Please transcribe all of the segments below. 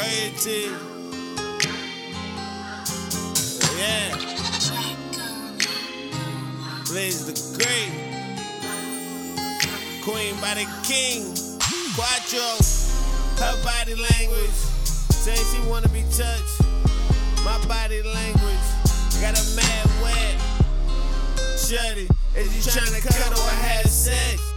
Royalty. Yeah. Blaze the great. Queen by the king. Quattro. Her body language. Say she wanna be touched. My body language. Got a mad wet. Shutty. Is you tryna cuddle or have sex?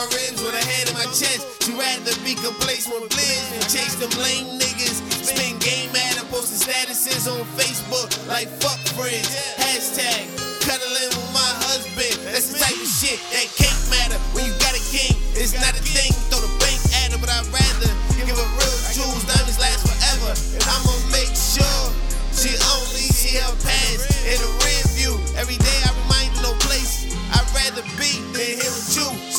My ribs with her head in my chest. She rather be complacent with blizz and chase them lame niggas. Spin game at her, posting statuses on Facebook like fuck friends. Hashtag cuddling with my husband. That's the type of shit that can't matter when you got a king. It's not a thing. Throw the bank at her, but I'd rather give her real jewels. Diamonds last forever, and I'ma make sure she only see her past in the rear view. Every day I remind no place I'd rather be than here with you.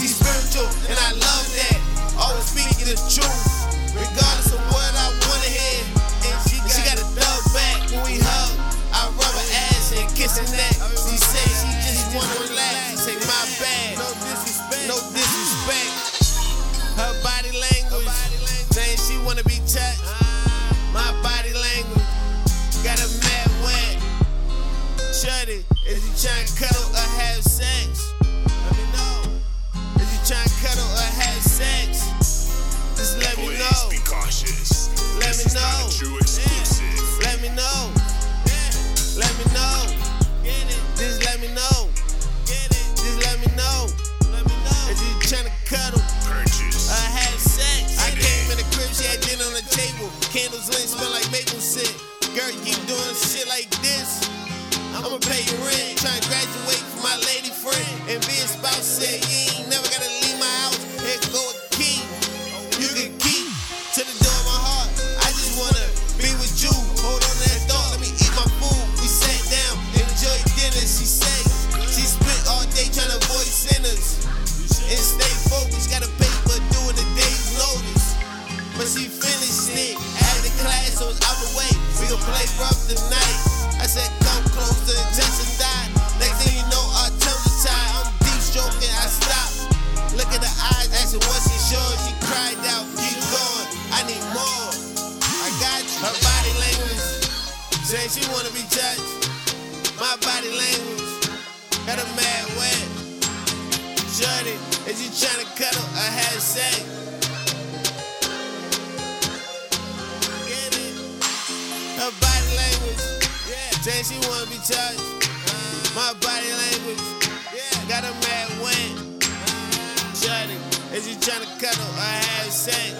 Girl, keep doing shit like this. I'ma pay your rent. Tryna graduate from my lady friend. And be a spouse said, you ain't Rough tonight. I said, come closer, touch and die. Next thing you know, our tongues are tied. I'm deep stroking, I stop. Look at the eyes, asking what she sure. She cried out, keep going. I need more. I got you. Her body language, say she wanna be touched. My body language, got her mad wet. Shorty, is you tryna cuddle or have sex? Saying she wanna be touched. Uh, my body language, yeah. Got her mad wet. Uh, Shorty, is you tryna cuddle or have sex?